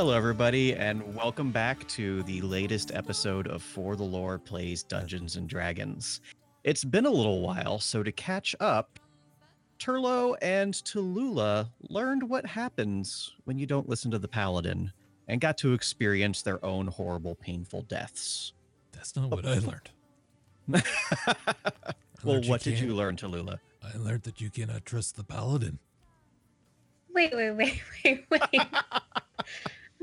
Hello, everybody, and welcome back to the latest episode of For the Lore Plays Dungeons and Dragons. It's been a little while, so to catch up, Turlo and Tallulah learned what happens when you don't listen to the Paladin and got to experience their own horrible, painful deaths. That's not what I oh. learned. well, learned what did you learn, Tallulah? I learned that you cannot trust the paladin. Wait, wait, wait, wait, wait.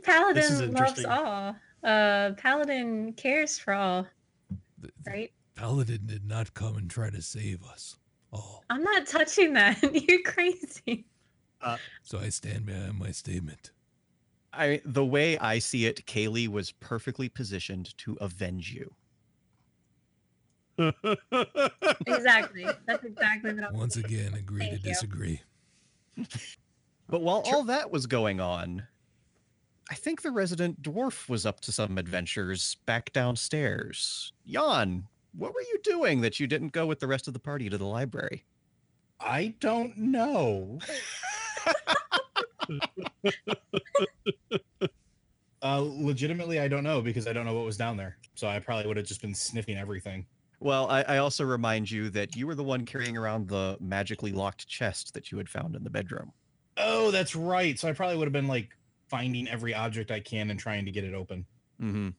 Paladin loves all. Uh, Paladin cares for all, The, the right? paladin did not come and try to save us all. I'm not touching that. You're crazy. So I stand behind my statement. I the way I see it, Kaylee was perfectly positioned to avenge you. Exactly. That's exactly what I'm Once again, agree to you. disagree. But while all that was going on, I think the resident dwarf was up to some adventures back downstairs. Jan, what were you doing that you didn't go with the rest of the party to the library? I don't know. uh, legitimately, I don't know because I don't know what was down there. So I probably would have just been sniffing everything. Well, I, I also remind you that you were the one carrying around the magically locked chest that you had found in the bedroom. Oh, that's right. So I probably would have been like finding every object I can and trying to get it open. Mm-hmm.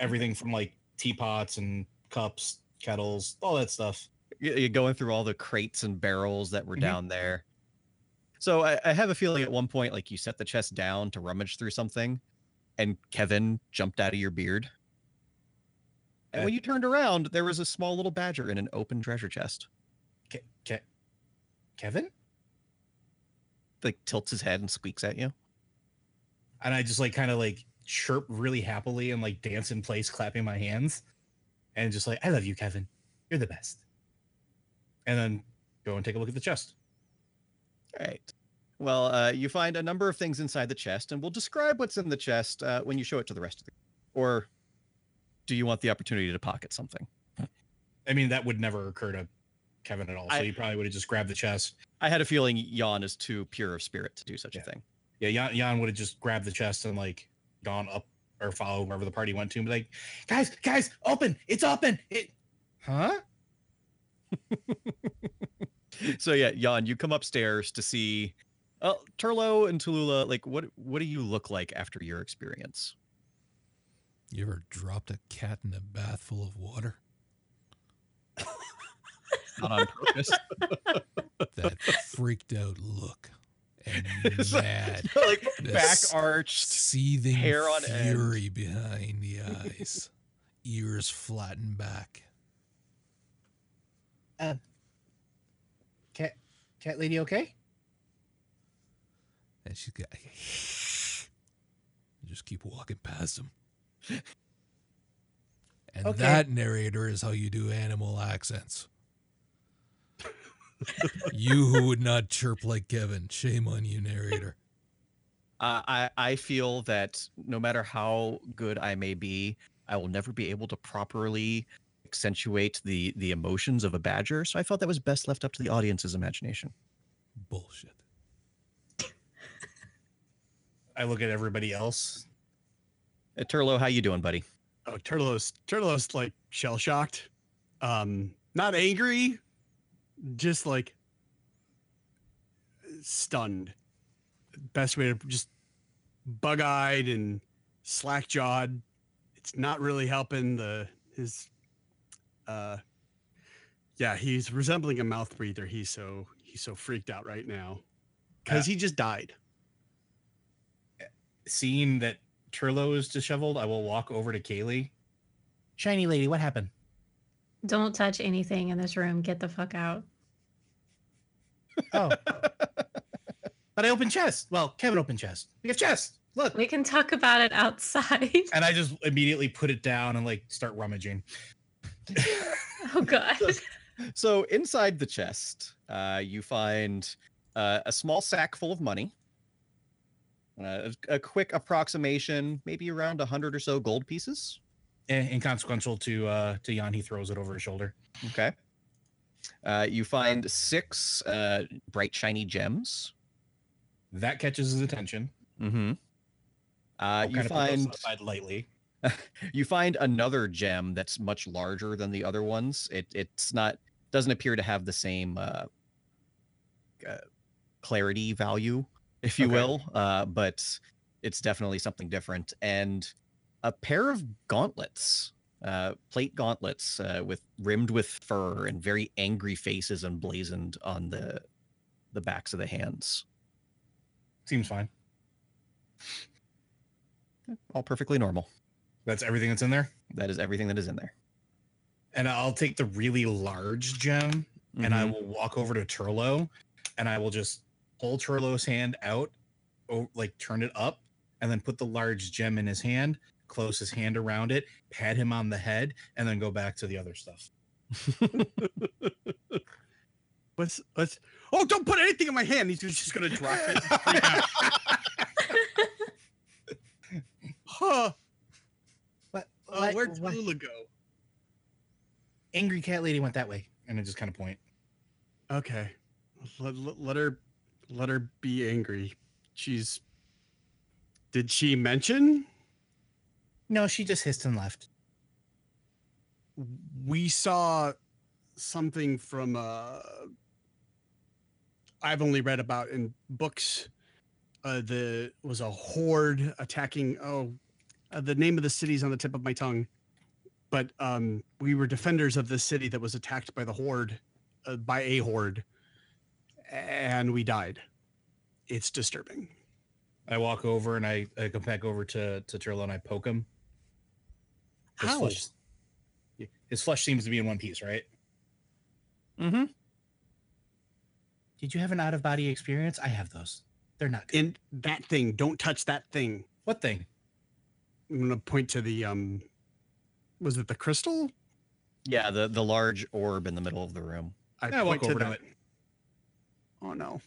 Everything from like teapots and cups, kettles, all that stuff. You're going through all the crates and barrels that were Mhm. down there. So I, I have a feeling at one point, like you set the chest down to rummage through something, and Kevin jumped out of your beard. And Uh, when you turned around, there was a small little badger in an open treasure chest. Ke- Ke- Kevin? Like tilts his head and squeaks at you. And I just like kind of like chirp really happily and like dance in place, clapping my hands, and just like, I love you, Kevin. You're the best. And then go and take a look at the chest. All right. Well, uh, you find a number of things inside the chest, and we'll describe what's in the chest uh, when you show it to the rest of the. Or do you want the opportunity to pocket something? I mean, that would never occur to Kevin at all. So I- he probably would have just grabbed the chest. I had a feeling Jan is too pure of spirit to do such Yeah. a thing. Yeah, Jan, Jan would have just grabbed the chest and like gone up or follow wherever the party went to and be like, guys, guys, open, it's open. It huh? so yeah, Jan, you come upstairs to see uh, Turlo and Tallulah. Like, what what do you look like after your experience? You ever dropped a cat in a bath full of water? Not on purpose. That freaked out look and It's like- mad, like The back s- arched. seething hair on end. fury behind the eyes, ears flattened back. Uh, cat cat lady okay? And she's got. Just keep walking past him. And Okay. that narrator is how you do animal accents. You who would not chirp like Kevin, shame on you, narrator. Uh, I I feel that no matter how good I may be, I will never be able to properly accentuate the the emotions of a badger. So I felt that was best left up to the audience's imagination. Bullshit. I look at everybody else. Uh, Turlo, how you doing, buddy? Oh, Turlo's Turtle's like shell shocked. Um, not angry, just like stunned. Best way to just bug eyed and slack jawed. It's not really helping the his uh yeah, he's resembling a mouth breather. He's so he's so freaked out right now. Because Uh, he just died. Seeing that Turlo is disheveled, I will walk over to Kaylee. Shiny lady, what happened? Don't touch anything in this room. Get the fuck out. Oh. but I opened chest. Well, Kevin opened chest. We have chest. Look. We can talk about it outside. And I just immediately put it down and like start rummaging. oh god. So inside the chest, uh, you find uh, a small sack full of money. Uh, a, a quick approximation, maybe around a hundred or so gold pieces. In- inconsequential to uh to Jan, he throws it over his shoulder. Okay. Uh, you find six uh, bright shiny gems. That catches his attention. Mm-hmm. Uh, you find lightly. you find another gem that's much larger than the other ones. It it's not doesn't appear to have the same uh, uh, clarity value, if you Okay. will, uh, but it's definitely something different. And a pair of gauntlets, uh, plate gauntlets, uh, with rimmed with fur and very angry faces emblazoned on the the backs of the hands. Seems fine. All perfectly normal. That's everything that's in there. That is everything that is in there. And I'll take the really large gem and I Mhm. will walk over to Turlo and I will just pull Turlo's hand out, like turn it up, and then put the large gem in his hand, close his hand around it, pat him on the head, and then go back to the other stuff. What's what's? Oh, don't put anything in my hand. He's just gonna drop it. and freak out. huh? What? Uh, where'd Tallulah go? Angry cat lady went that way, and I just kind of point. Okay, let, let, let her let her be angry. She's. Did she mention No, she just hissed and left. we saw something from uh I've only read about in books uh the was a horde attacking oh uh, the name of the city's on the tip of my tongue but um we were defenders of the city that was attacked by the horde uh, by a horde and we died it's disturbing I walk over and I, I come back over to to Turlo and I poke him. His How? flesh, his flesh seems to be in one piece, right? Mm-hmm. Did you have an out of body experience? I have those. They're not good. and that thing don't touch that thing What thing? i'm gonna point to the um was it the crystal Yeah, the the large orb in the middle of the room. i I walk point over to that. it. oh no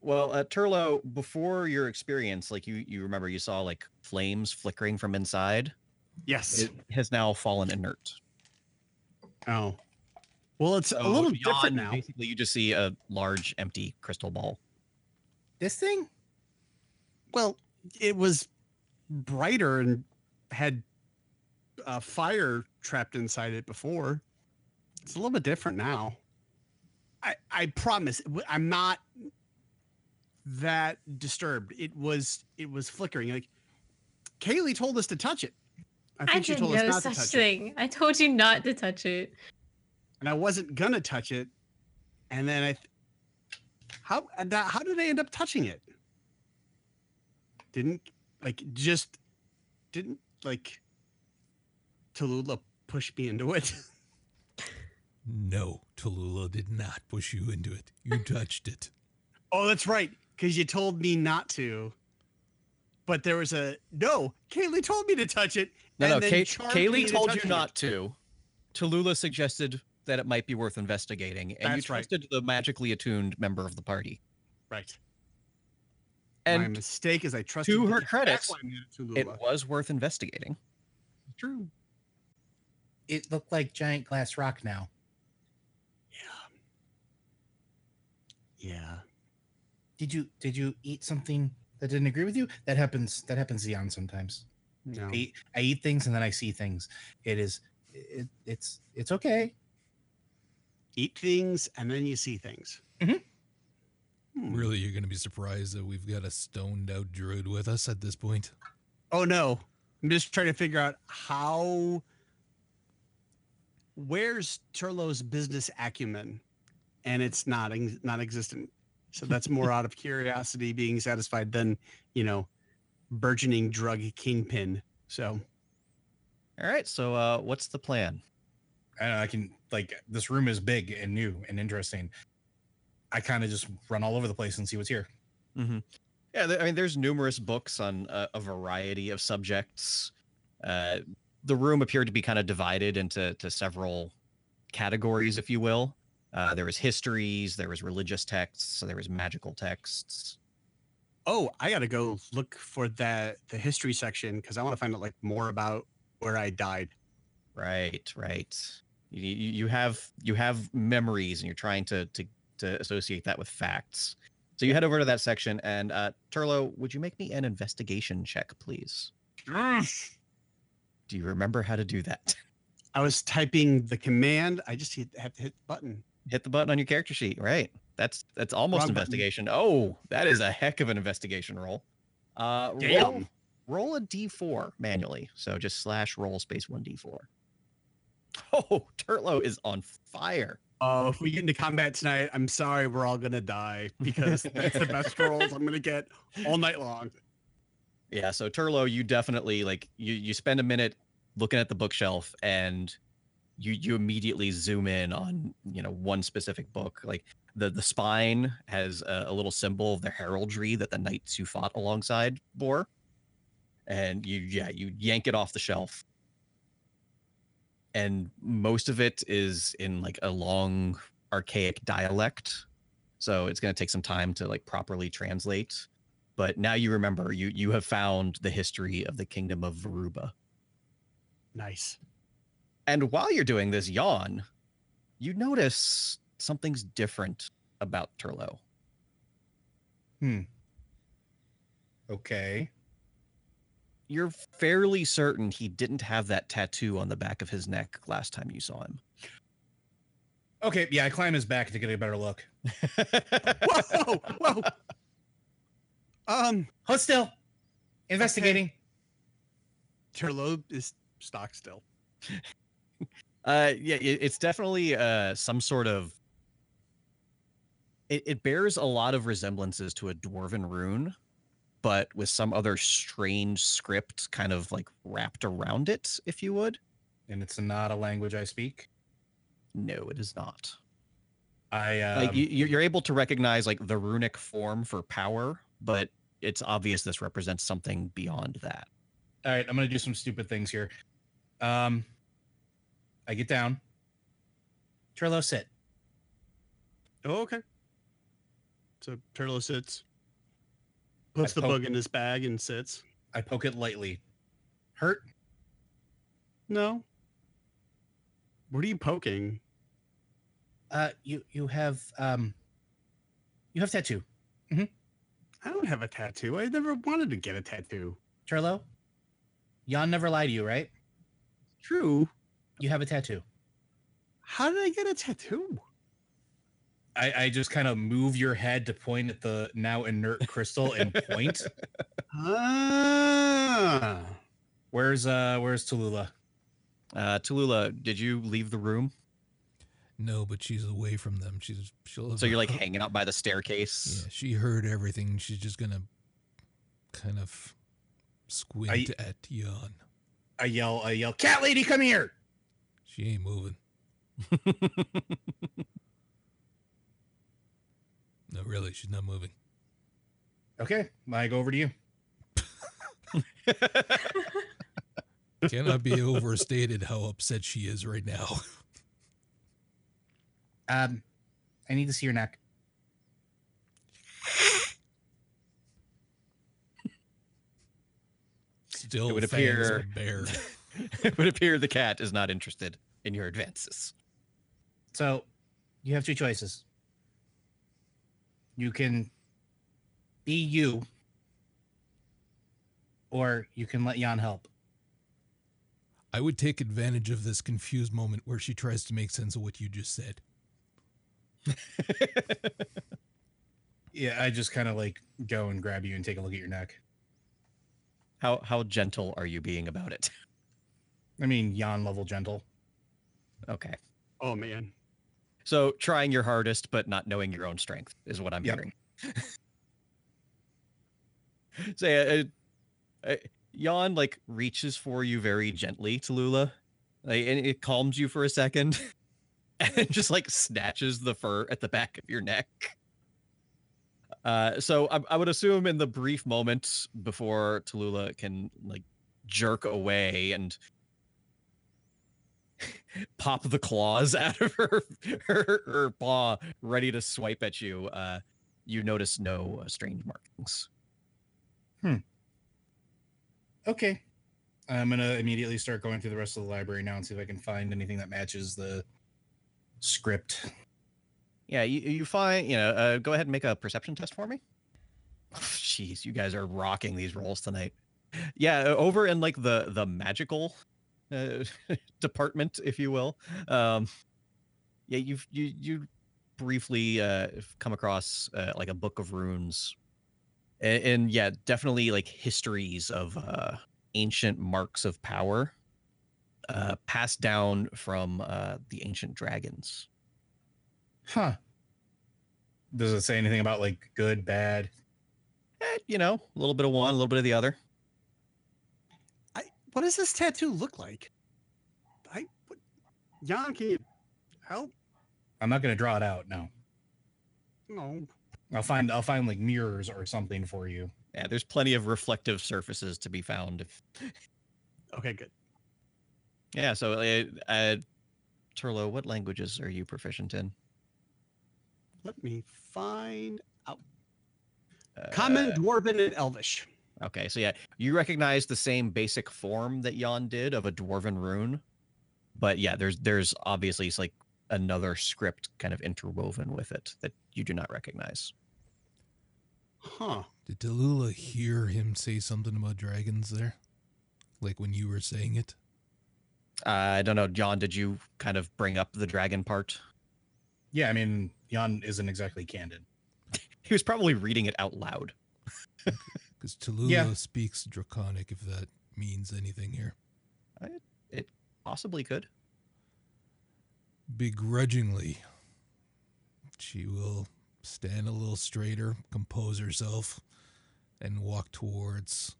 Well, uh, Turlo, before your experience, like you you remember you saw like flames flickering from inside. Yes It has now fallen inert. Oh. Well, it's a little beyond, different now. Basically, you just see a large empty crystal ball. This thing? Well, it was brighter and had uh, fire trapped inside it before. It's a little bit different now. I I promise I'm not that disturbed. It was it was flickering. Like Kaylee told us to touch it. I I, she did told us no not to such touch it. thing. I told you not to touch it. and I wasn't gonna touch it, and then I, th- how and that, how did I end up touching it? Didn't like just didn't like Tallulah push me into it. No, Tallulah did not push you into it. You touched it. oh, that's right, because you told me not to. But there was a no. Kaylee told me to touch it. No, and no. Kay- Kaylee into told you it. not to. Tallulah suggested that it might be worth investigating, and That's you right. trusted the magically attuned member of the party. Right. My mistake is I trusted. to her credit, why I made it it was worth investigating. true. It looked like giant glass rock now. Yeah. Yeah. Did you did you eat something that didn't agree with you? That happens that happens Xeon sometimes. No. I eat, I eat things and then I see things. It is it, it's it's okay. eat things and then you see things. Mhm. Hmm. Really, you're going to be surprised that we've got a stoned out druid with us at this point. Oh no. I'm just trying to figure out how where's Turlo's business acumen and it's not ex- not existent. So that's more out of curiosity being satisfied than, you know, burgeoning drug kingpin. So All right. So, uh, what's the plan? And I can like this room is big and new and interesting. I kind of just run all over the place and see what's here. Mm-hmm. Yeah, there, I mean, there's numerous books on a, a variety of subjects. Uh, the room appeared to be kind of divided into to several categories, if you will. Uh, there was histories, there was religious texts, there was magical texts. Oh, I gotta go look for that the history section because I want to find out like more about where I died. Right, right. You, you have you have memories, and you're trying to to to associate that with facts. So you head over to that section, and uh, Turlo, would you make me an investigation check, please? Do you remember how to do that? I was typing the command. I just hit, have to hit the button. Hit the button on your character sheet, right? That's that's almost Wrong button. investigation. Oh, that is a heck of an investigation roll. Uh, roll, Damn. roll a d4 manually. So just slash roll space one d4. Oh, Turlo is on fire. Oh, if we get into combat tonight, I'm sorry, we're all gonna die because that's the best rolls I'm gonna get all night long. Yeah, so Turlo, you definitely like you you spend a minute looking at the bookshelf and you you immediately zoom in on you know one specific book. Like the the spine has a, a little symbol of the heraldry that the knights you fought alongside bore, and you yeah you yank it off the shelf, and most of it is in like a long archaic dialect, so it's going to take some time to like properly translate but now you remember you you have found the history of the kingdom of Varuba. Nice. And while you're doing this Jan, you notice something's different about Turlo. Hmm. Okay. You're fairly certain he didn't have that tattoo on the back of his neck last time you saw him. Okay. Yeah, I climb his back to get a better look. Whoa, whoa. Um, Hold still. Investigating. Turlo is stock still. Uh, yeah, it, it's definitely uh some sort of. It, it bears a lot of resemblances to a dwarven rune, but with some other strange script kind of like wrapped around it, if you would. And it's not a language I speak. No, it is not. I um, like you, you- you're able to recognize like the runic form for power, but it's obvious this represents something beyond that. all right, I'm gonna do some stupid things here. Um I get down. Trello sit. Oh, okay. So Turlo sits, puts I the poke- bug in his bag and sits. I poke it lightly. Hurt? No. What are you poking? Uh you you have um you have tattoo. Mm-hmm. I don't have a tattoo. I never wanted to get a tattoo. Trello? Jan never lied to you, right? True. You have a tattoo. How did I get a tattoo? I, I just kind of move your head to point at the now inert crystal and point. Ah. Where's uh where's Tallulah? Uh, Tallulah, did you leave the room? No, but she's away from them. She's she'll. So you're like hanging out by the staircase. Yeah, she heard everything. She's just gonna kind of squint at Jan. I yell, I yell, cat lady, come here. She ain't moving. No, really, she's not moving. Okay, Mike, over to you. Cannot be overstated how upset she is right now. Um, I need to see your neck. Still, It would appear- bear. it would appear the cat is not interested in your advances. So you have two choices. You can be you, or you can let Jan help. I would take advantage of this confused moment where she tries to make sense of what you just said. Yeah, I just kind of like go and grab you and take a look at your neck. how how gentle are you being about it? I mean, Jan level gentle. Okay. Oh man. So trying your hardest, but not knowing your own strength is what I'm Yep. hearing. Say, uh, uh, Jan like reaches for you very gently, Tallulah, like, and it calms you for a second, and just like snatches the fur at the back of your neck. Uh, so I, I would assume in the brief moment before Tallulah can like jerk away and pop the claws out of her her, her paw, ready to swipe at you. Uh, you notice no uh, strange markings. Hmm. Okay. I'm gonna immediately start going through the rest of the library now and see if I can find anything that matches the script. Yeah, you, you find, you know, uh, go ahead and make a perception test for me. Jeez, you guys are rocking these rolls tonight. Yeah, over in like the the magical uh, department, if you will. Um, yeah, you've you you briefly uh, come across uh, like a book of runes, and, and yeah, definitely like histories of uh, ancient marks of power uh, passed down from uh, the ancient dragons. Huh. Does it say anything about like good, bad? Eh, you know, a little bit of one, a little bit of the other. I what does this tattoo look like? I what, Jan, can you help? I'm not gonna draw it out. No, No. I'll find I'll find like mirrors or something for you. Yeah, there's plenty of reflective surfaces to be found. If Okay, good. yeah, so uh, uh, Turlo, what languages are you proficient in? Let me find out Common, Uh, Dwarven, and Elvish. Okay, so yeah, you recognize the same basic form that Jan did of a dwarven rune, but yeah, there's there's obviously it's like another script kind of interwoven with it that you do not recognize. Huh. Did Tallulah hear him say something about dragons there? Like when you were saying it? Uh, I don't know, John. Did you kind of bring up the dragon part? Yeah, I mean Jan isn't exactly candid. He was probably reading it out loud. Because Tallulah Yeah. speaks Draconic, if that means anything here. Uh, it possibly could. Begrudgingly, she will stand a little straighter, compose herself, and walk towards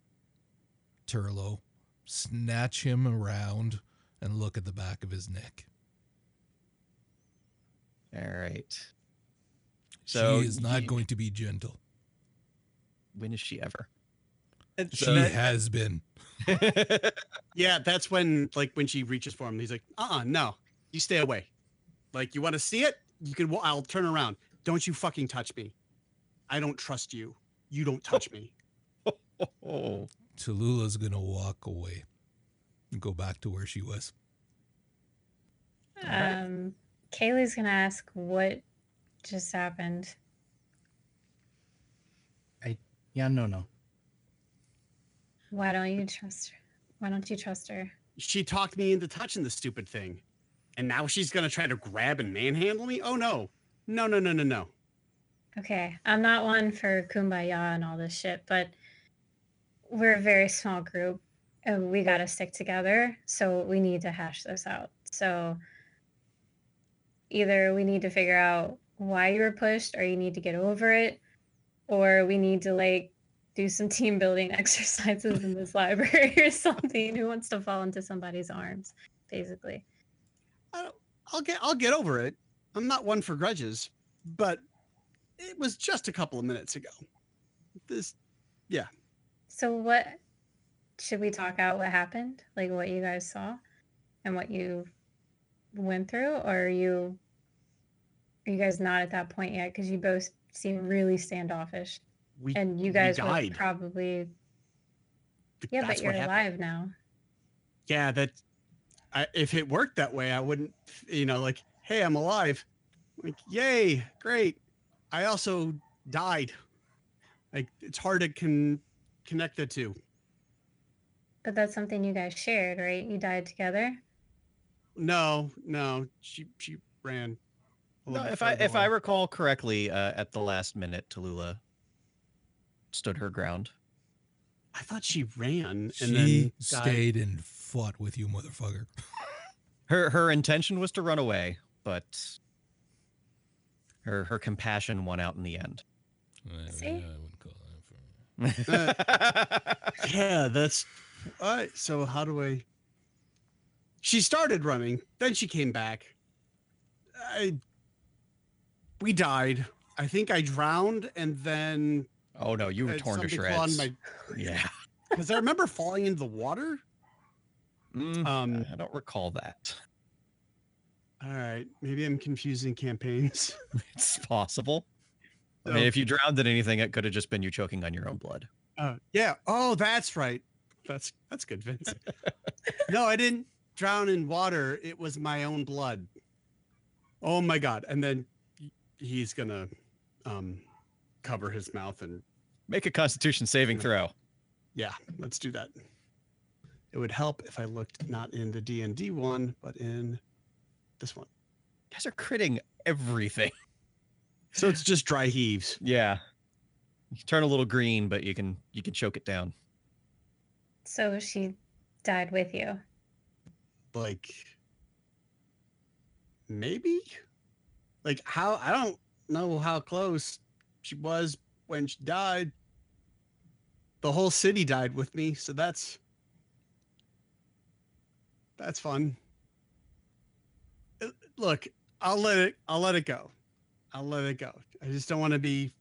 Turlo, snatch him around, and look at the back of his neck. All right. So she is not y- going to be gentle. When is she ever? She So- has been. Yeah, that's when like when she reaches for him, he's like, "Uh-uh, no, you stay away. Like you want to see it? You can. I'll turn around. Don't you fucking touch me. I don't trust you. You don't touch me. oh, Tallulah's going to walk away and go back to where she was. Alright. Um, Kaylee's gonna ask what just happened. Yeah, no, no. Why don't you trust her? Why don't you trust her? She talked me into touching the stupid thing, and now she's gonna try to grab and manhandle me. Oh no, no, no, no, no, no. Okay, I'm not one for kumbaya and all this shit, but we're a very small group and we got to stick together. So we need to hash this out. So either we need to figure out why you were pushed or you need to get over it, or we need to like do some team building exercises in this library or something. Who wants to fall into somebody's arms, basically? I don't, I'll get I'll get over it. I'm not one for grudges, but it was just a couple of minutes ago. This yeah So what should we talk out what happened? Like what you guys saw and what you went through or are you are you guys not at that point yet cuz you both seem really standoffish we and you guys would died. probably Yeah, That's but you're alive now. Yeah, that I, if it worked that way, I wouldn't. You know, like, hey, I'm alive. Like, yay, great. I also died. Like, it's hard to con- connect the two. But that's something you guys shared, right? You died together. No, no, she she ran. A No, if I further if I recall correctly, uh, at the last minute, Tallulah stood her ground. I thought she ran and she then died. stayed and fought with you, motherfucker. Her her intention was to run away, but her her compassion won out in the end. I, See? I wouldn't call that for Yeah, that's all right. So how do I? She started running, then she came back. I. We died. I think I drowned, and then oh no, you were torn to shreds. my Yeah. because I remember falling into the water. Mm, Um, I don't recall that. all right, maybe I'm confusing campaigns. It's possible. I mean, if you drowned in anything, it could have just been you choking on your own blood. Uh, yeah. Oh, that's right. That's that's good, Vince. no, I didn't drown in water. It was my own blood. Oh my god! And then he's gonna um, cover his mouth and Make a Constitution saving throw. yeah, let's do that. It would help if I looked not in the D and D one, but in this one. You guys are critting everything. So it's just dry heaves. Yeah. You turn a little green, but you can you can choke it down. So she died with you. Like maybe? Like how I don't know how close she was when she died. The whole city died with me, so that's that's fun. Uh, Look, I'll let it I'll let it go. I'll let it go. I just don't want to be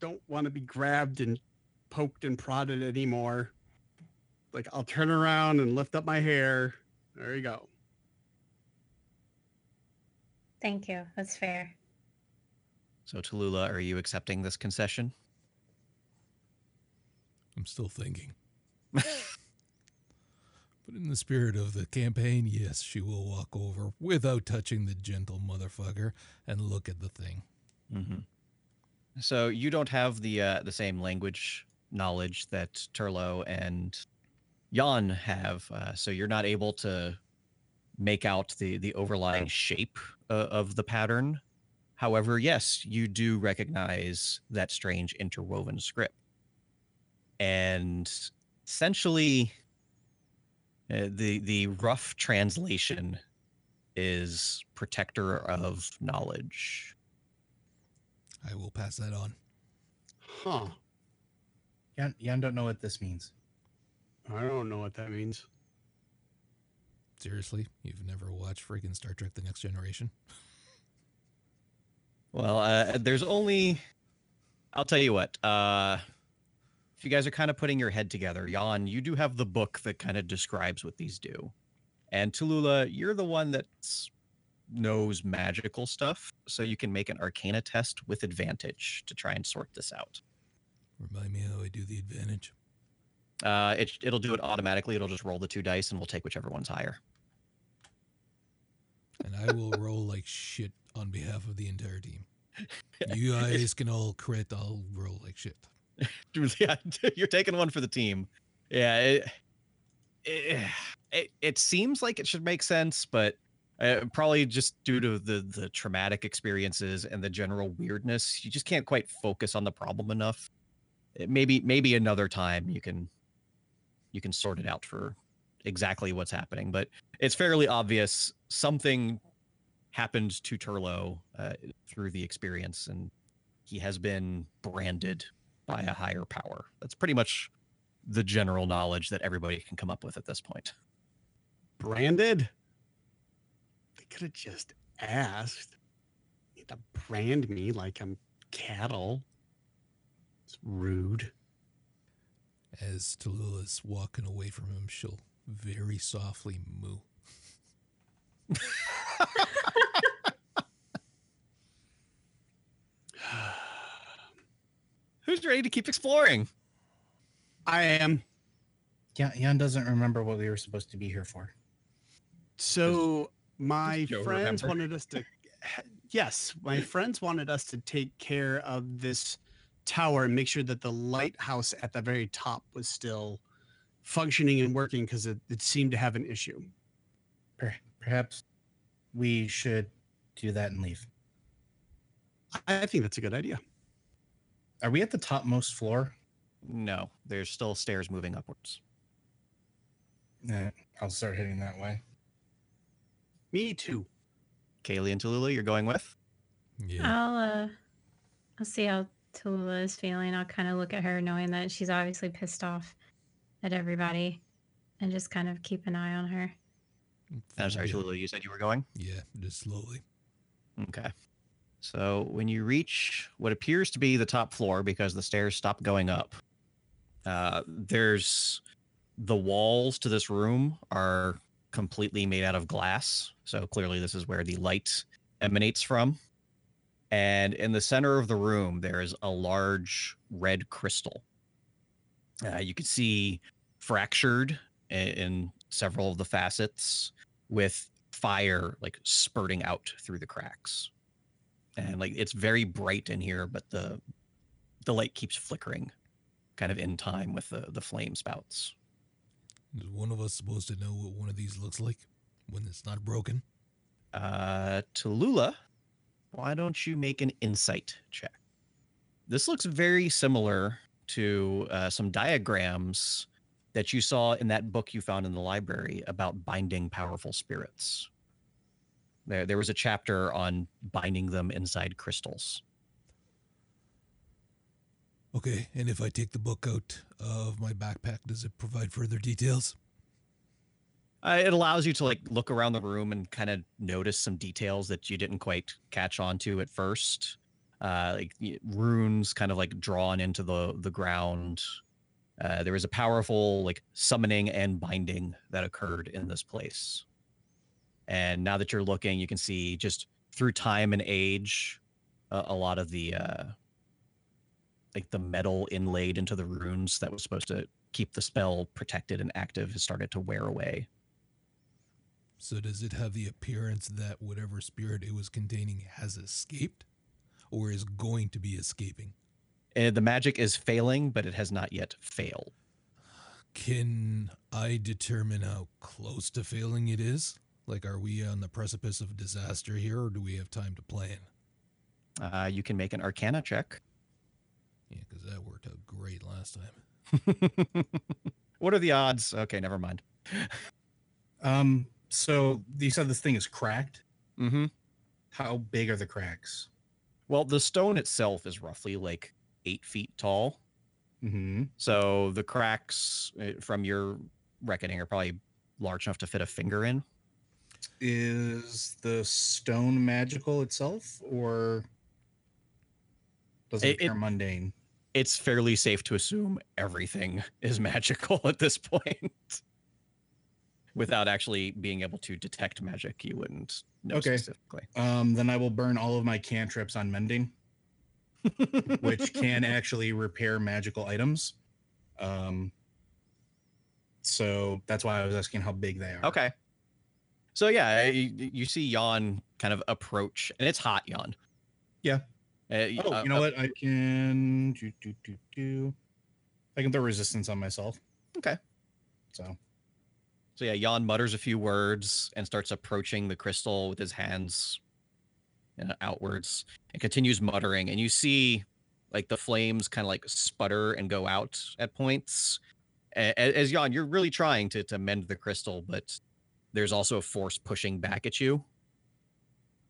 don't want to be grabbed and poked and prodded anymore. Like I'll turn around and lift up my hair. There you go. Thank you. That's fair. So Tallulah, are you accepting this concession? I'm still thinking. But in the spirit of the campaign, yes, she will walk over without touching the gentle motherfucker and look at the thing. Mm-hmm. So you don't have the uh, the same language knowledge that Turlo and Jan have, uh, so you're not able to make out the the overlying shape uh, of the pattern. However, yes, you do recognize that strange interwoven script, and essentially, uh, the the rough translation is protector of knowledge. I will pass that on. Huh. Yan, Yan don't know what this means. I don't know what that means. Seriously, you've never watched freaking Star Trek: The Next Generation? Well, uh, there's only. I'll tell you what. Uh, if you guys are kind of putting your head together, Jan, you do have the book that kind of describes what these do, and Tallulah, you're the one that knows magical stuff, so you can make an Arcana test with advantage to try and sort this out. Remind me how I do the advantage. Uh, it it'll do it automatically. It'll just roll the two dice, and we'll take whichever one's higher. And I will roll like shit on behalf of the entire team. You guys can all crit, I'll roll like shit. yeah, you're taking one for the team. Yeah, it, it, it, it seems like it should make sense, but uh, probably just due to the the traumatic experiences and the general weirdness, you just can't quite focus on the problem enough. It, maybe maybe another time you can you can sort it out for exactly what's happening, but it's fairly obvious something happened to Turlo uh, through the experience, and he has been branded by a higher power. That's pretty much the general knowledge that everybody can come up with at this point. Branded? They could have just asked. You to brand me like I'm cattle. It's rude. As Tallulah's walking away from him, she'll very softly moo. Who's ready to keep exploring? I am. Yan, Yan doesn't remember what we were supposed to be here for. So my friends remember? wanted us to yes, my friends wanted us to take care of this tower and make sure that the lighthouse at the very top was still functioning and working because it, it seemed to have an issue. Perhaps we should do that and leave. I I think that's a good idea. Are we at the topmost floor? No, there's still stairs moving upwards. Yeah, I'll start heading that way. Me too. Kaylee and Tallulah, you're going with? Yeah. I'll uh I'll see how Tallulah is feeling. I'll kind of look at her knowing that she's obviously pissed off at everybody and just kind of keep an eye on her. I'm sorry, Yeah. You said you were going? Yeah, just slowly. Okay. So when you reach what appears to be the top floor, because the stairs stop going up, uh, there's the walls to this room are completely made out of glass. So clearly, this is where the light emanates from. And in the center of the room, there is a large red crystal. Uh, you can see fractured i- in several of the facets with fire like spurting out through the cracks. and like it's very bright in here, but the the light keeps flickering, kind of in time with the the flame spouts. Is one of us supposed to know what one of these looks like when it's not broken? Uh, Tallulah, why don't you make an insight check? This looks very similar to uh, some diagrams that you saw in that book you found in the library about binding powerful spirits. There, there was a chapter on binding them inside crystals. Okay, and if I take the book out of my backpack, does it provide further details? Uh, it allows you to like look around the room and kind of notice some details that you didn't quite catch on to at first. Uh, like runes kind of like drawn into the the ground. Uh, there was a powerful like summoning and binding that occurred in this place. And now that you're looking, you can see just through time and age, a, a lot of the uh, like the metal inlaid into the runes that was supposed to keep the spell protected and active has started to wear away. So does it have the appearance that whatever spirit it was containing has escaped or is going to be escaping? Uh, the magic is failing, but it has not yet failed. Can I determine how close to failing it is? Like, are we on the precipice of disaster here, or do we have time to plan? Uh, you can make an Arcana check. Yeah, because that worked out great last time. what are the odds? Okay, never mind. Um, so you said this thing is cracked. Mm-hmm. How big are the cracks? Well, the stone itself is roughly like eight feet tall. Mm-hmm. So the cracks, uh, from your reckoning, are probably large enough to fit a finger in. Is the stone magical itself, or does it, It- appear it- mundane? It's fairly safe to assume everything is magical at this point. Without actually being able to detect magic, you wouldn't know Okay. specifically. Um, then I will burn all of my cantrips on mending, which can actually repair magical items. Um, so that's why I was asking how big they are. Okay. So yeah, you, you see Yon kind of approach, and it's hot, Yon. Yeah. Uh, Oh, uh, you know uh, what? I can do do do do. I can throw resistance on myself. Okay. So So yeah, Yon mutters a few words and starts approaching the crystal with his hands uh, outwards and continues muttering. And you see like the flames kind of like sputter and go out at points. A- a- As Yon, you're really trying to to mend the crystal, but there's also a force pushing back at you.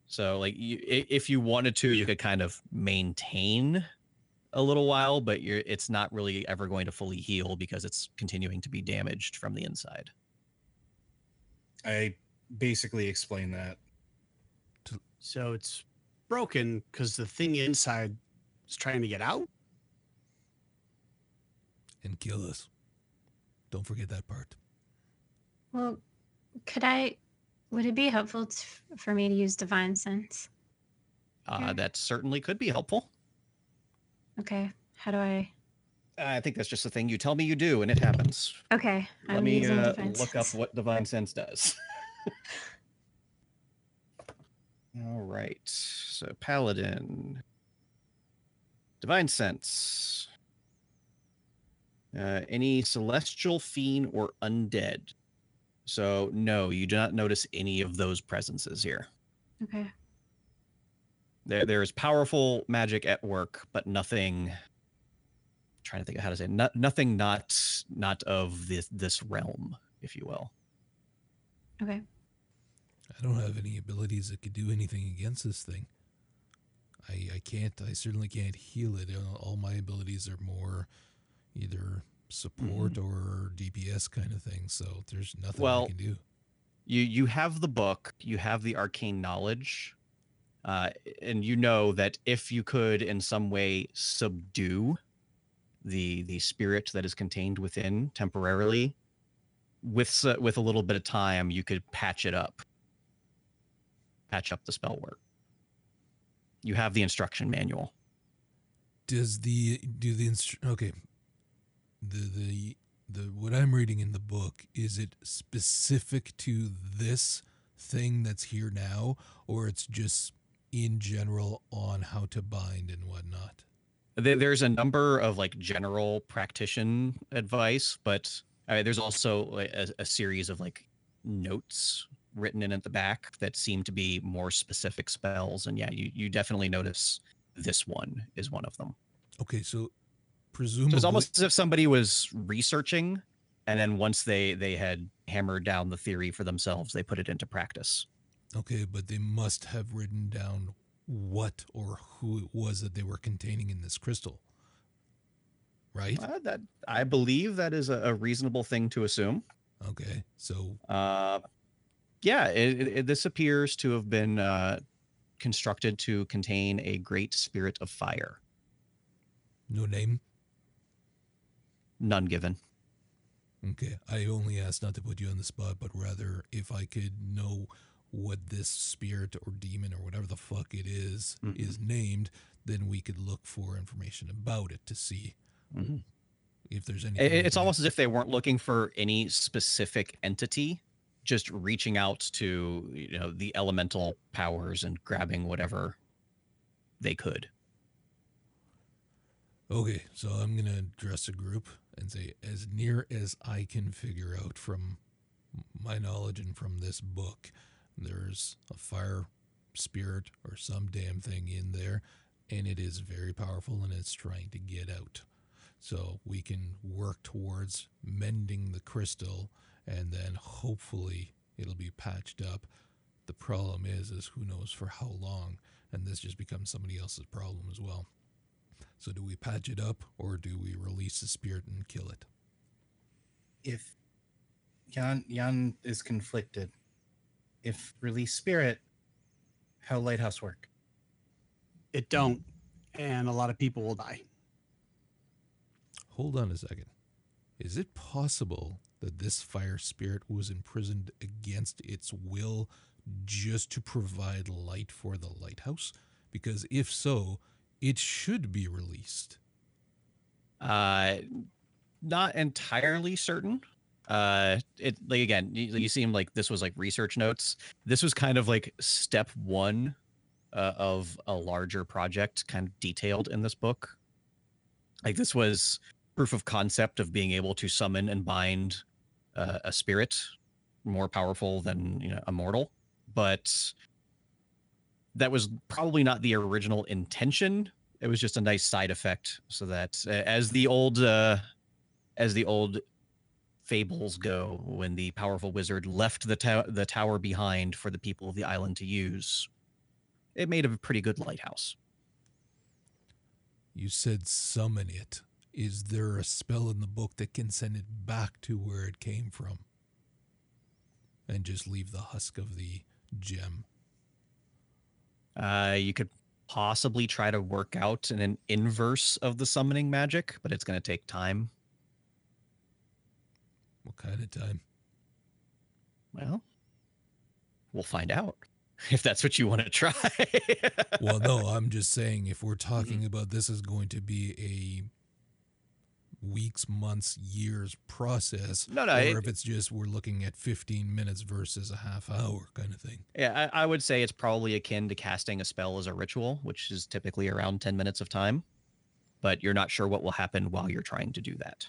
So like you, if you wanted to, you could kind of maintain a little while, but you're it's not really ever going to fully heal because it's continuing to be damaged from the inside. I basically explained that. So it's broken because the thing inside is trying to get out. And kill us. Don't forget that part. Well, could I? Would it be helpful t- for me to use divine sense? Uh, Yeah. that certainly could be helpful. Okay. How do I? I think that's just a thing you tell me you do, and it happens. Okay. Let I'm me using uh, divine look up sense. what divine sense does. All right. So paladin, divine sense. Uh, any celestial fiend or undead. So no, you do not notice any of those presences here. Okay. There, there is powerful magic at work, but nothing. Trying to think of how to say it, no, nothing not not of this this realm, if you will. Okay. I don't have any abilities that could do anything against this thing. I I can't. I certainly can't heal it. All my abilities are more either support or DPS kind of thing. So there's nothing Well, I can do. You you have the book, you have the arcane knowledge, uh, and you know that if you could in some way subdue the the spirit that is contained within temporarily, with with a little bit of time, you could patch it up, patch up the spell work. You have the instruction manual. Does the do the instru- okay? The the the what I'm reading in the book is it specific to this thing that's here now, or it's just in general on how to bind and whatnot? There- There's a number of like general practitioner advice, but I mean, there's also a, a series of like notes written in at the back that seem to be more specific spells. And yeah, you, you definitely notice this one is one of them. Okay, so So presumably it's almost as if somebody was researching, and then once they they had hammered down the theory for themselves, they put it into practice. okay, but they must have written down what or who it was that they were containing in this crystal. Right? Uh, that I believe that is a, a reasonable thing to assume. Okay. So Uh, yeah, it, it, it- this appears to have been uh, constructed to contain a great spirit of fire. no name. None given. Okay. I only asked not to put you on the spot, but rather if I could know what this spirit or demon or whatever the fuck it is Mhm. is named, then we could look for information about it to see Mhm. if there's any. It- it's almost as if they weren't looking for any specific entity, just reaching out to you know the elemental powers and grabbing whatever they could. Okay, so I'm gonna address a group and say, as near as I can figure out from my knowledge and from this book, there's a fire spirit or some damn thing in there, and it is very powerful and it's trying to get out. So we can work towards mending the crystal, and then hopefully it'll be patched up. The problem is, is who knows for how long, and this just becomes somebody else's problem as well. So do we patch it up or do we release the spirit and kill it? If Jan Jan is conflicted, if release spirit, how lighthouse work? It don't, and a lot of people will die. Hold on a second. Is it possible that this fire spirit was imprisoned against its will just to provide light for the lighthouse? Because if so, it should be released. Uh, not entirely certain. Uh, it like again, you, you seem like this was like research notes. This was kind of like step one uh, of a larger project, kind of detailed in this book. Like this was proof of concept of being able to summon and bind uh, a spirit more powerful than you know a mortal, but that was probably not the original intention it was just a nice side effect so that uh, as the old uh as the old fables go when the powerful wizard left the tower the tower behind for the people of the island to use it made a pretty good lighthouse You said summon it. Is there a spell in the book that can send it back to where it came from? And just leave the husk of the gem. uh you could possibly try to work out in an inverse of the summoning magic but it's going to take time What kind of time? well we'll find out if that's what you want to try well, no, I'm just saying if we're talking mm-hmm. about this is going to be a weeks, months, years process, No, no, or it- if it's just we're looking at 15 minutes versus a half hour kind of thing. Yeah, I, I would say it's probably akin to casting a spell as a ritual, which is typically around 10 minutes of time, but you're not sure what will happen while you're trying to do that.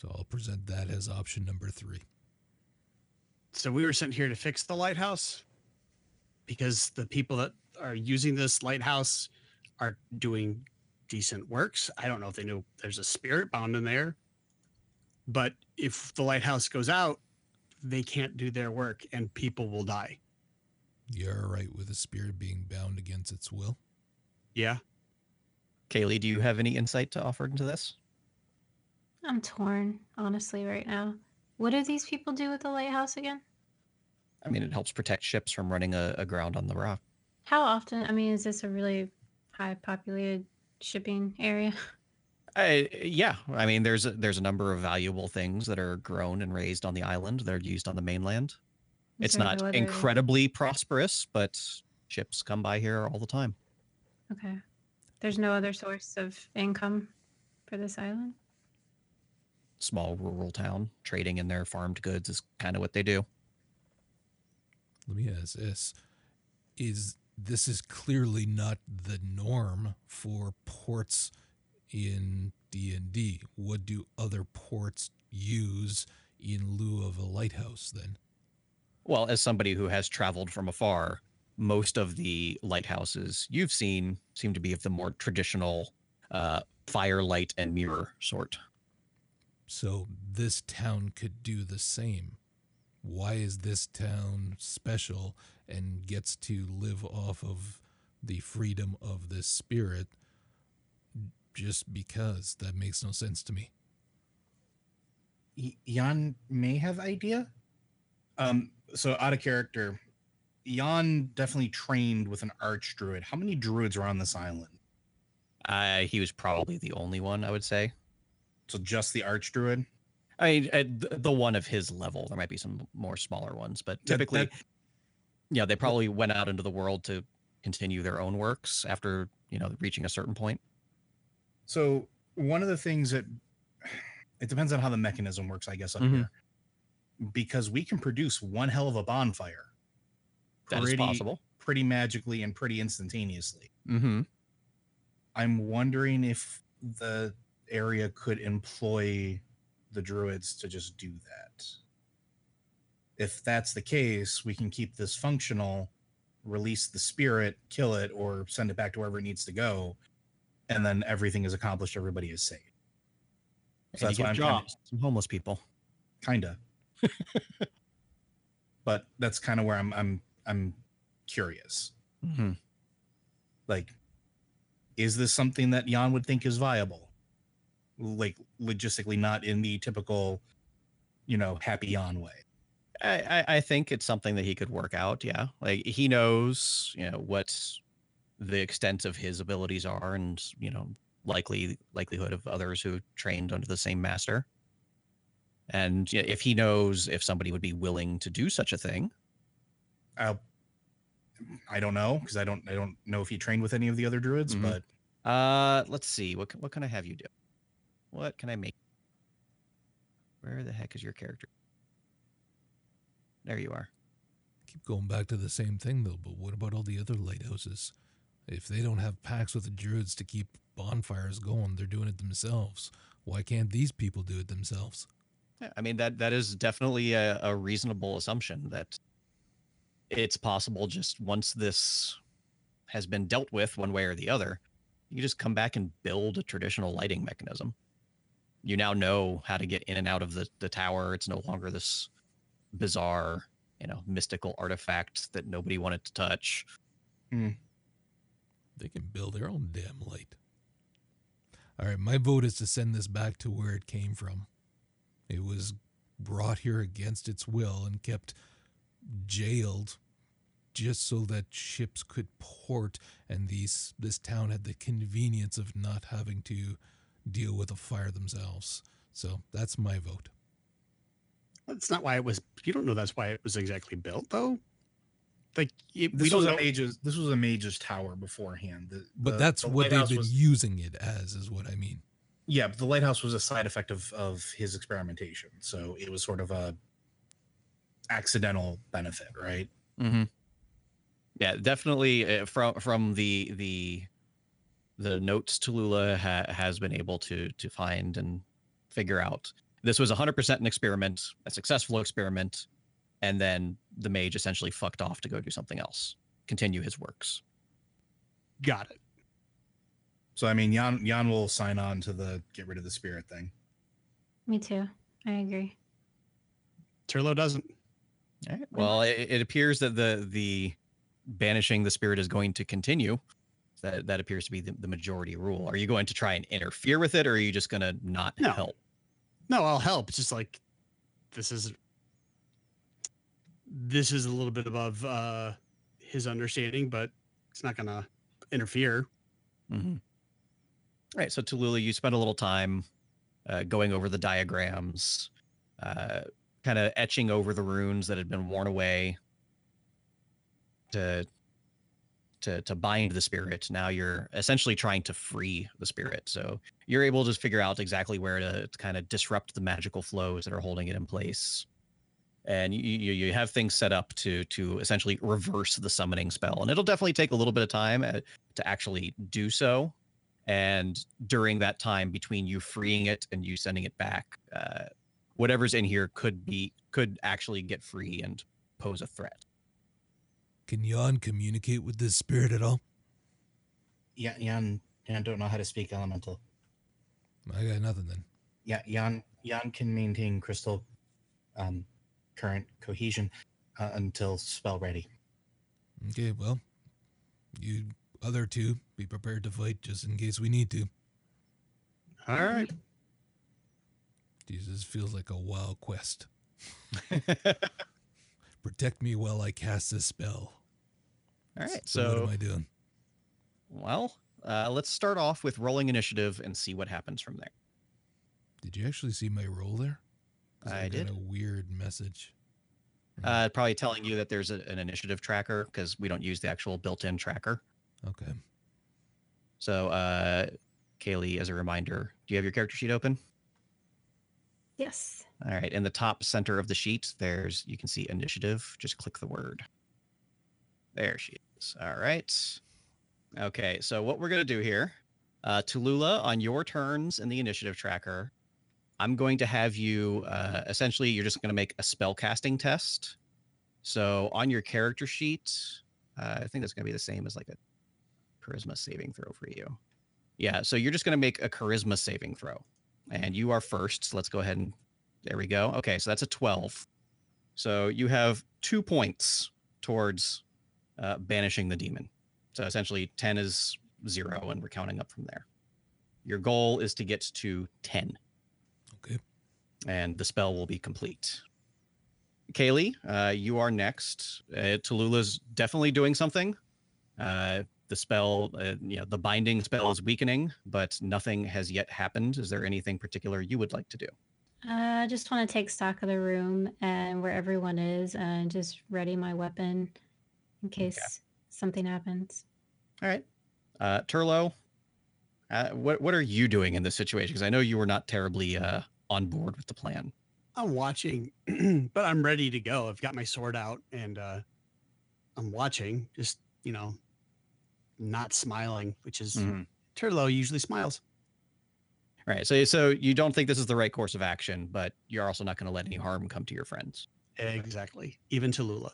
So I'll present that as option number three. So we were sent here to fix the lighthouse because the people that are using this lighthouse are doing decent works. I don't know if they know there's a spirit bound in there, but if the lighthouse goes out, they can't do their work and people will die. You're all right with a spirit being bound against its will? Yeah. Kaylee, do you have any insight to offer into this? I'm torn, honestly, right now. What do these people do with the lighthouse again? I mean, it helps protect ships from running a, aground on the rock. How often? I mean, is this a really high populated shipping area? Uh, yeah, I mean, there's a, there's a number of valuable things that are grown and raised on the island that are used on the mainland. Is It's not no incredibly prosperous, but ships come by here all the time. Okay. There's no other source of income for this island? Small rural town trading in their farmed goods is kind of what they do. Let me ask this. Is this is clearly not the norm for ports in D&D. What do other ports use in lieu of a lighthouse then? Well, as somebody who has traveled from afar, most of the lighthouses you've seen seem to be of the more traditional uh, firelight and mirror sort. So this town could do the same. Why is this town special and gets to live off of the freedom of this spirit just because? That makes no sense to me. Y- Jan may have idea. Um, so out of character, Jan definitely trained with an arch druid. How many druids are on this island? Uh, he was probably the only one, I would say. So just the arch druid. I mean, uh, the, one of his level. There might be some more smaller ones, but typically, that- yeah, they probably went out into the world to continue their own works after you know reaching a certain point. So one of the things that it depends on how the mechanism works, I guess, up Mhm. here. Because we can produce one hell of a bonfire. That is possible. Pretty magically and pretty instantaneously. Mm-hmm. I'm wondering if the area could employ the druids to just do that. If that's the case, we can keep this functional, release the spirit, kill it, or send it back to wherever it needs to go, and then everything is accomplished. Everybody is safe. So that's why I'm kinda- jobs. Some homeless people. kinda. but that's kind of where I'm I'm I'm curious. Mm-hmm. Like, is this something that Jan would think is viable? Like logistically, not in the typical, you know, happy on way. I, I I think it's something that he could work out. Yeah, like he knows, you know, what the extent of his abilities are, and you know, likely likelihood of others who trained under the same master. And yeah, if he knows if somebody would be willing to do such a thing, I I don't know because I don't I don't know if he trained with any of the other druids, Mhm. but uh, let's see, what what can I have you do? What can I make? Where the heck is your character? There you are. Keep going back to the same thing though, but what about all the other lighthouses? If they don't have packs with the druids to keep bonfires going, they're doing it themselves. Why can't these people do it themselves? Yeah, I mean that that is definitely a, a reasonable assumption that it's possible just once this has been dealt with one way or the other, you just come back and build a traditional lighting mechanism. You now know how to get in and out of the, the tower. It's no longer this bizarre, you know, mystical artifact that nobody wanted to touch. Hmm. They can build their own damn light. All right, my vote is to send this back to where it came from. It was brought here against its will and kept jailed just so that ships could port and these this town had the convenience of not having to deal with a fire themselves. So that's my vote. That's not why it was. You don't know that's why it was exactly built, though. Like it, this we don't was know. a mage's this was a mage's tower beforehand. The- But the- that's the what they've been was- using it as, is what I mean. yeah, but the lighthouse was a side effect of of his experimentation, so it was sort of a accidental benefit, right? Mm-hmm. Yeah, definitely uh, from from the the the notes Tallulah ha- has been able to to find and figure out. This was 100% an experiment, a successful experiment, and then the mage essentially fucked off to go do something else, continue his works. Got it. So I mean, Jan Jan will sign on to the get rid of the spirit thing. Me too. I agree. Turlo doesn't. All right. Well, it, it appears that the the banishing the spirit is going to continue. That that appears to be the, the majority rule. Are you going to try and interfere with it, or are you just going to not No. help? No, I'll help. It's just like this is this is a little bit above uh his understanding, but it's not gonna interfere. Mm-hmm. Right. So Tallulah, you spent a little time uh, going over the diagrams, uh, kind of etching over the runes that had been worn away to to to bind the spirit. Now you're essentially trying to free the spirit. So you're able to figure out exactly where to, to kind of disrupt the magical flows that are holding it in place. and you, you have things set up to to essentially reverse the summoning spell, and it'll definitely take a little bit of time uh, to actually do so. And during that time between you freeing it and you sending it back, uh, whatever's in here could be could actually get free and pose a threat. Can Jan communicate with this spirit at all? Yeah, Jan, Jan don't know how to speak elemental. I got nothing then. Yeah, Jan, Jan can maintain crystal um, current cohesion uh, until spell ready. Okay, well, you other two be prepared to fight just in case we need to. All right. Jesus feels like a wild quest. Protect me while I cast this spell. All right, So, what am I doing? well, uh, let's start off with rolling initiative and see what happens from there. Did you actually see my roll there? I got did. a weird message. Uh, probably telling you that there's a, an initiative tracker because we don't use the actual built-in tracker. Okay. So, uh, Kaylee, as a reminder, do you have your character sheet open? Yes. All right. In the top center of the sheet, there's you can see initiative. Just click the word. There she is. All right. Okay. So what we're gonna do here, uh, Tallulah, on your turns in the initiative tracker, I'm going to have you. Uh, essentially, you're just gonna make a spell casting test. So on your character sheet, uh, I think that's gonna be the same as like a charisma saving throw for you. Yeah. So you're just gonna make a charisma saving throw and you are first. So let's go ahead and there we go. Okay, so that's a 12. So you have two points towards uh, banishing the demon. So essentially, 10 is zero, and we're counting up from there. Your goal is to get to 10, Okay. and the spell will be complete. Kaylee, uh, you are next. Uh, Tallulah's definitely doing something. Uh, the spell, uh, you know, the binding spell is weakening, but nothing has yet happened. Is there anything particular you would like to do? I uh, just want to take stock of the room and where everyone is and just ready my weapon in case something happens. All right. Uh, Turlo, uh, what what are you doing in this situation? Because I know you were not terribly uh, on board with the plan. I'm watching, but I'm ready to go. I've got my sword out and uh, I'm watching, just, you know, not smiling, which is Mhm. Turlo usually smiles. Right. So so you don't think this is the right course of action, but you're also not going to let any harm come to your friends. Exactly. Even to Lula.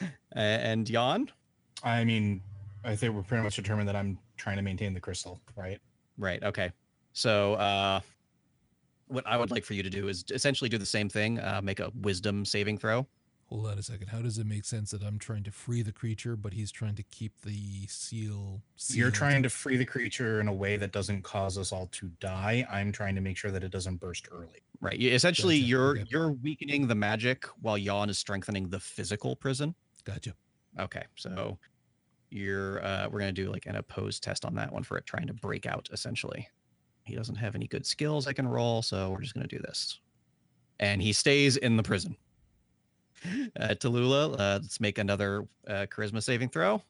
Uh, and Jan, I mean, I think we're pretty much determined that I'm trying to maintain the crystal, right? right? Okay. So uh, what I would like for you to do is essentially do the same thing. Uh, make a Wisdom saving throw. Hold on a second. How does it make sense that I'm trying to free the creature, but he's trying to keep the seal? You're trying to free the creature in a way that doesn't cause us all to die. I'm trying to make sure that it doesn't burst early. Right. Essentially, Gotcha, you're okay. you're weakening the magic while Jan is strengthening the physical prison. Gotcha. Okay, so you're uh we're gonna do like an opposed test on that one for it trying to break out essentially. He doesn't have any good skills I can roll, so we're just gonna do this. And he stays in the prison. Uh Tallulah, uh, let's make another uh, charisma saving throw.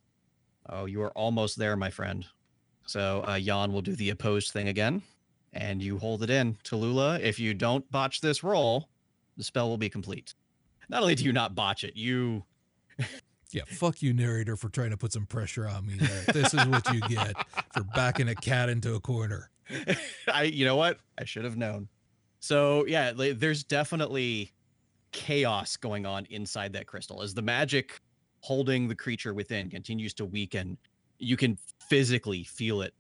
Oh, you are almost there, my friend. So uh Jan will do the opposed thing again. And you hold it in. Tallulah, if you don't botch this roll, the spell will be complete. Not only do you not botch it, you Yeah, fuck you, narrator, for trying to put some pressure on me there. This is what you get for backing a cat into a corner. I, you know what? I should have known. So yeah, there's definitely chaos going on inside that crystal as the magic holding the creature within continues to weaken. You can physically feel it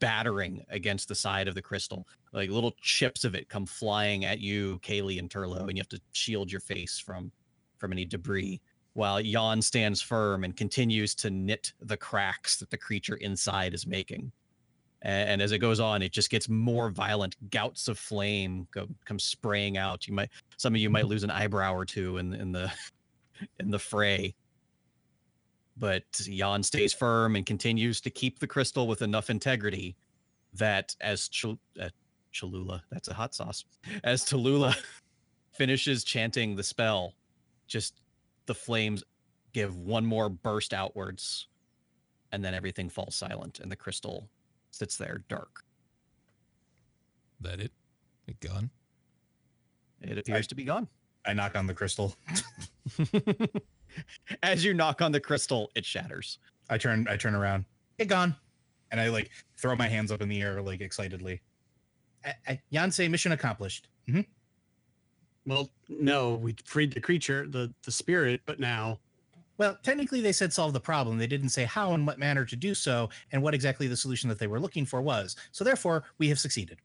battering against the side of the crystal. Like little chips of it come flying at you, Kaylee and Turlo, and you have to shield your face from from any debris. While Jan stands firm and continues to knit the cracks that the creature inside is making. And, and as it goes on it just gets more violent. Gouts of flame go, come spraying out. You might some of you might lose an eyebrow or two in, in the in the fray. But Jan stays firm and continues to keep the crystal with enough integrity that as Ch- uh, Cholula, that's a hot sauce, as Tallulah finishes chanting the spell, just the flames give one more burst outwards, and then everything falls silent, and the crystal sits there dark. That it? It gone? It appears to be gone. I knock on the crystal. As you knock on the crystal, it shatters. I turn I turn around. It gone. And I like throw my hands up in the air like excitedly. I, I, Jan say mission accomplished. hmm Well, no, we freed the creature, the the spirit, but now Well, technically they said solve the problem. They didn't say how and what manner to do so and what exactly the solution that they were looking for was. So therefore, we have succeeded.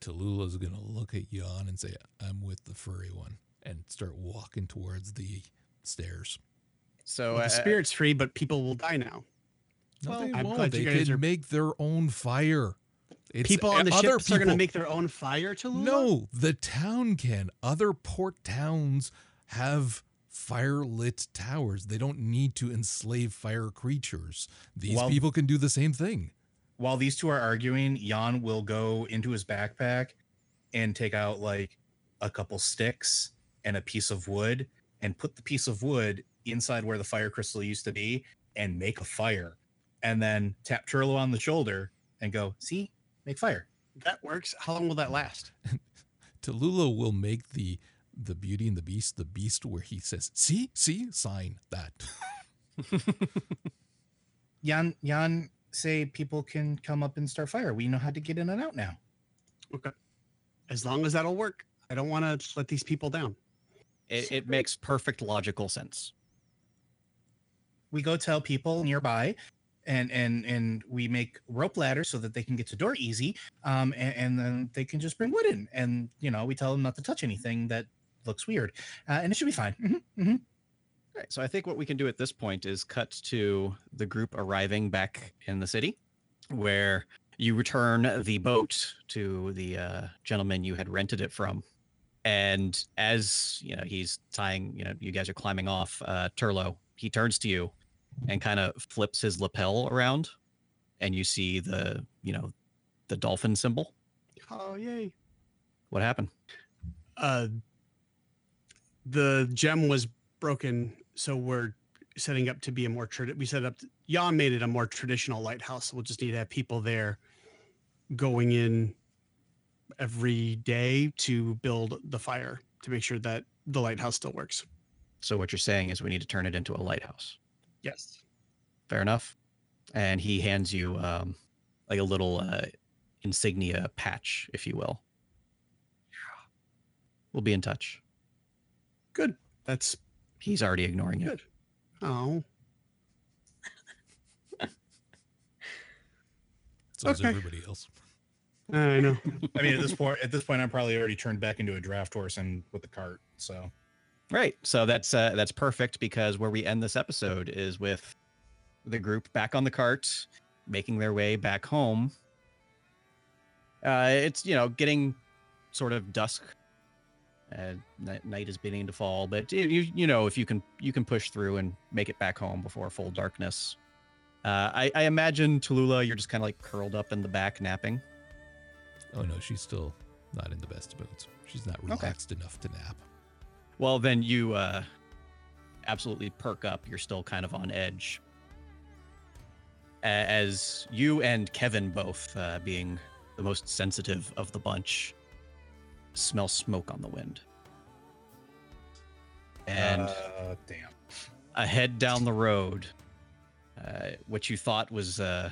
Tallulah's gonna look at Jan and say, "I'm with the furry one," and start walking towards the stairs. So well, uh, the spirit's free, but people will die now. No, Well, they I'm won't. glad They you guys can are- make their own fire. It's people on the other ships are going to make their own fire to? No, the town can. Other port towns have fire lit towers. They don't need to enslave fire creatures. These Well- people can do the same thing. While these two are arguing, Jan will go into his backpack and take out like a couple sticks and a piece of wood and put the piece of wood inside where the fire crystal used to be and make a fire. And then tap Turlo on the shoulder and go, see, make fire. That works. How long will that last? Tallulah will make the the Beauty and the Beast the beast where he says, "See, see, sign that." Jan Jan say people can come up and start fire. We know how to get in and out now. Okay. As long as that'll work. I don't want to let these people down. it, it makes perfect logical sense. we go tell people nearby and and and we make rope ladders so that they can get to door easy um and, and then they can just bring wood in and you know we tell them not to touch anything that looks weird uh, and it should be fine Mhm, mhm. Right. So I think what we can do at this point is cut to the group arriving back in the city, where you return the boat to the uh, gentleman you had rented it from, and as you know he's tying, you know, you guys are climbing off. Uh, Turlo, he turns to you, and kind of flips his lapel around, and you see the, you know, the dolphin symbol. Oh, yay. What happened? Uh, the gem was broken, so we're setting up to be a more trad. We set up. Jan made it a more traditional lighthouse. So we'll just need to have people there, going in every day to build the fire to make sure that the lighthouse still works. So what you're saying is we need to turn it into a lighthouse. Yes. Fair enough. And he hands you um, like a little uh, insignia patch, if you will. Yeah. We'll be in touch. Good. That's He's already ignoring you. good. Oh, So is Okay. everybody else. I know. i mean at this point at this point i'm probably already turned back into a draft horse and with the cart so Right. So that's uh, that's perfect because where we end this episode is with the group back on the cart, making their way back home. Uh, it's you know getting sort of dusk. Uh, night, is beginning to fall, but you you you know if you can you can push through and make it back home before full darkness. Uh, I, I imagine Tallulah, you're just kind of like curled up in the back napping. Oh no, she's still not in the best of moods. She's not relaxed enough to nap. Well, then you uh, absolutely perk up. You're still kind of on edge. As you and Kevin, both uh, being the most sensitive of the bunch, smell smoke on the wind. And uh, damn ahead down the road, uh, what you thought was, uh,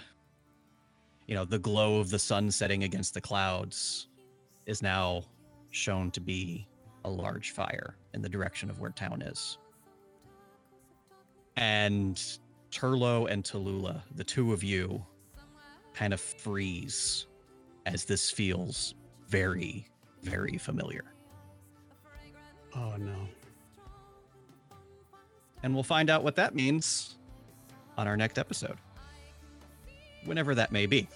you know, the glow of the sun setting against the clouds is now shown to be a large fire in the direction of where town is. And Turlo and Tallulah, the two of you, kind of freeze as this feels very, very familiar. Oh no. And we'll find out what that means on our next episode, whenever that may be.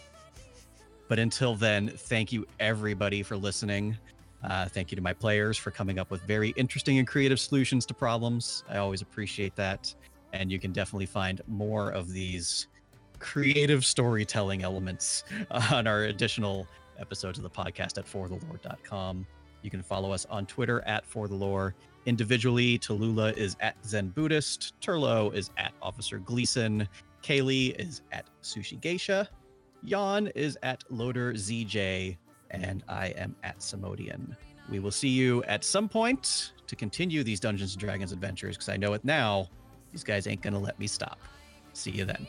But until then, thank you everybody for listening. Uh, thank you to my players for coming up with very interesting and creative solutions to problems. I always appreciate that. And you can definitely find more of these creative storytelling elements on our additional episodes of the podcast at forthelore.com. You can follow us on Twitter at forthelore. Individually, Tallulah is at Zen Buddhist, Turlo is at Officer Gleason, Kaylee is at Sushi Geisha, Jan is at Loader ZJ, and I am at Samodian we will see you at some point to continue these Dungeons and Dragons adventures because I know it now. These guys ain't going to let me stop. See you then.